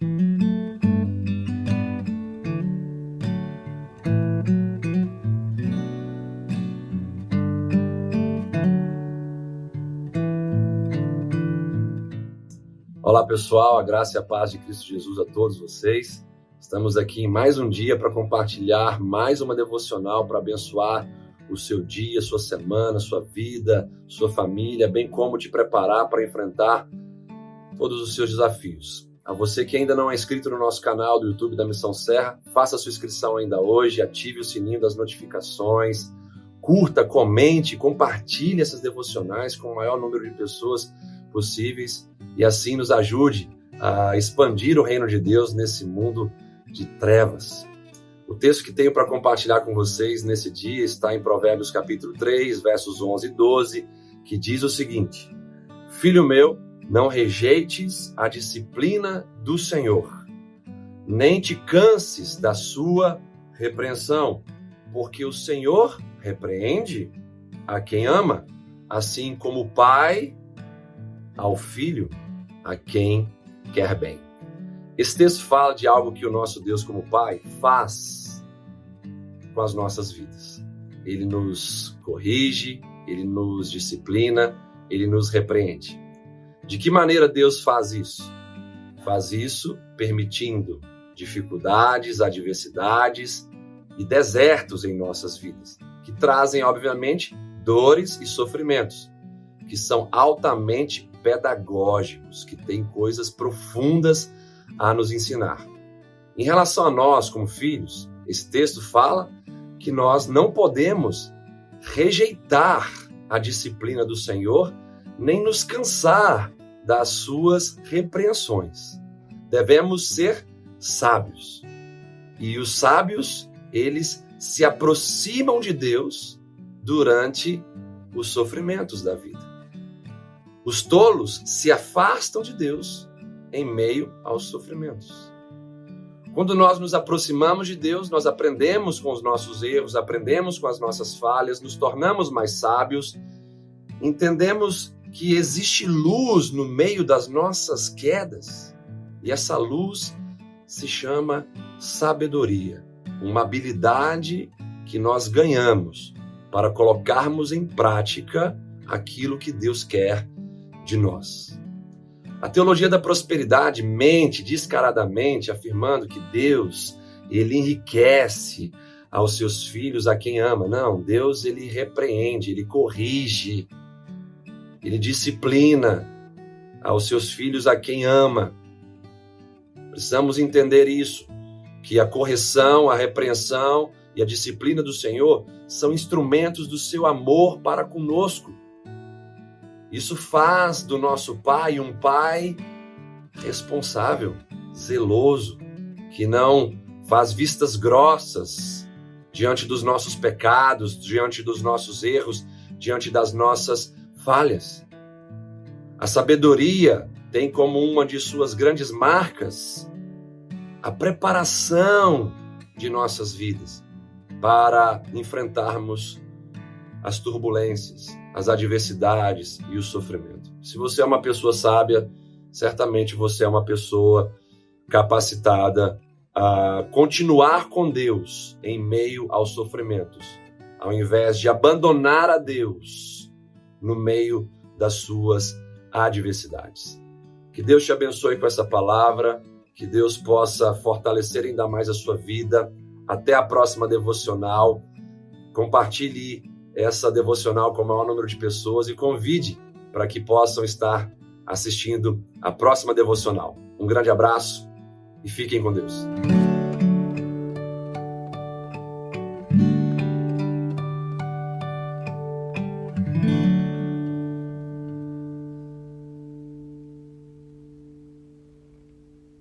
Olá pessoal, a graça e a paz de Cristo Jesus a todos vocês. Estamos aqui em mais um dia para compartilhar mais uma devocional para abençoar o seu dia, sua semana, sua vida, sua família, bem como te preparar para enfrentar todos os seus desafios. A você que ainda não é inscrito no nosso canal do YouTube da Missão Serra, faça sua inscrição ainda hoje, ative o sininho das notificações, curta, comente, compartilhe essas devocionais com o maior número de pessoas possíveis e assim nos ajude a expandir o reino de Deus nesse mundo de trevas. O texto que tenho para compartilhar com vocês nesse dia está em Provérbios capítulo 3, versos 11 e 12, que diz o seguinte: Filho meu, não rejeites a disciplina do Senhor, nem te canses da sua repreensão, porque o Senhor repreende a quem ama, assim como o pai ao filho a quem quer bem. Esse texto fala de algo que o nosso Deus, como Pai, faz com as nossas vidas. Ele nos corrige, ele nos disciplina, ele nos repreende. De que maneira Deus faz isso? Faz isso permitindo dificuldades, adversidades e desertos em nossas vidas, que trazem, obviamente, dores e sofrimentos, que são altamente pedagógicos, que têm coisas profundas a nos ensinar. Em relação a nós, como filhos, esse texto fala que nós não podemos rejeitar a disciplina do Senhor, nem nos cansar das suas repreensões. Devemos ser sábios. E os sábios, eles se aproximam de Deus durante os sofrimentos da vida. Os tolos se afastam de Deus em meio aos sofrimentos. Quando nós nos aproximamos de Deus, nós aprendemos com os nossos erros, aprendemos com as nossas falhas, nos tornamos mais sábios, entendemos que existe luz no meio das nossas quedas, e essa luz se chama sabedoria, uma habilidade que nós ganhamos para colocarmos em prática aquilo que Deus quer de nós. A teologia da prosperidade mente descaradamente afirmando que Deus, ele enriquece aos seus filhos a quem ama. Não, Deus ele repreende, ele corrige, ele disciplina aos seus filhos a quem ama. Precisamos entender isso, que a correção, a repreensão e a disciplina do Senhor são instrumentos do seu amor para conosco. Isso faz do nosso pai um pai responsável, zeloso, que não faz vistas grossas diante dos nossos pecados, diante dos nossos erros, diante das nossas falhas. A sabedoria tem como uma de suas grandes marcas a preparação de nossas vidas para enfrentarmos as turbulências, as adversidades e o sofrimento. Se você é uma pessoa sábia, certamente você é uma pessoa capacitada a continuar com Deus em meio aos sofrimentos, ao invés de abandonar a Deus no meio das suas adversidades. Que Deus te abençoe com essa palavra, que Deus possa fortalecer ainda mais a sua vida. Até a próxima devocional. Compartilhe essa devocional com o maior número de pessoas e convide para que possam estar assistindo a próxima devocional. Um grande abraço e fiquem com Deus.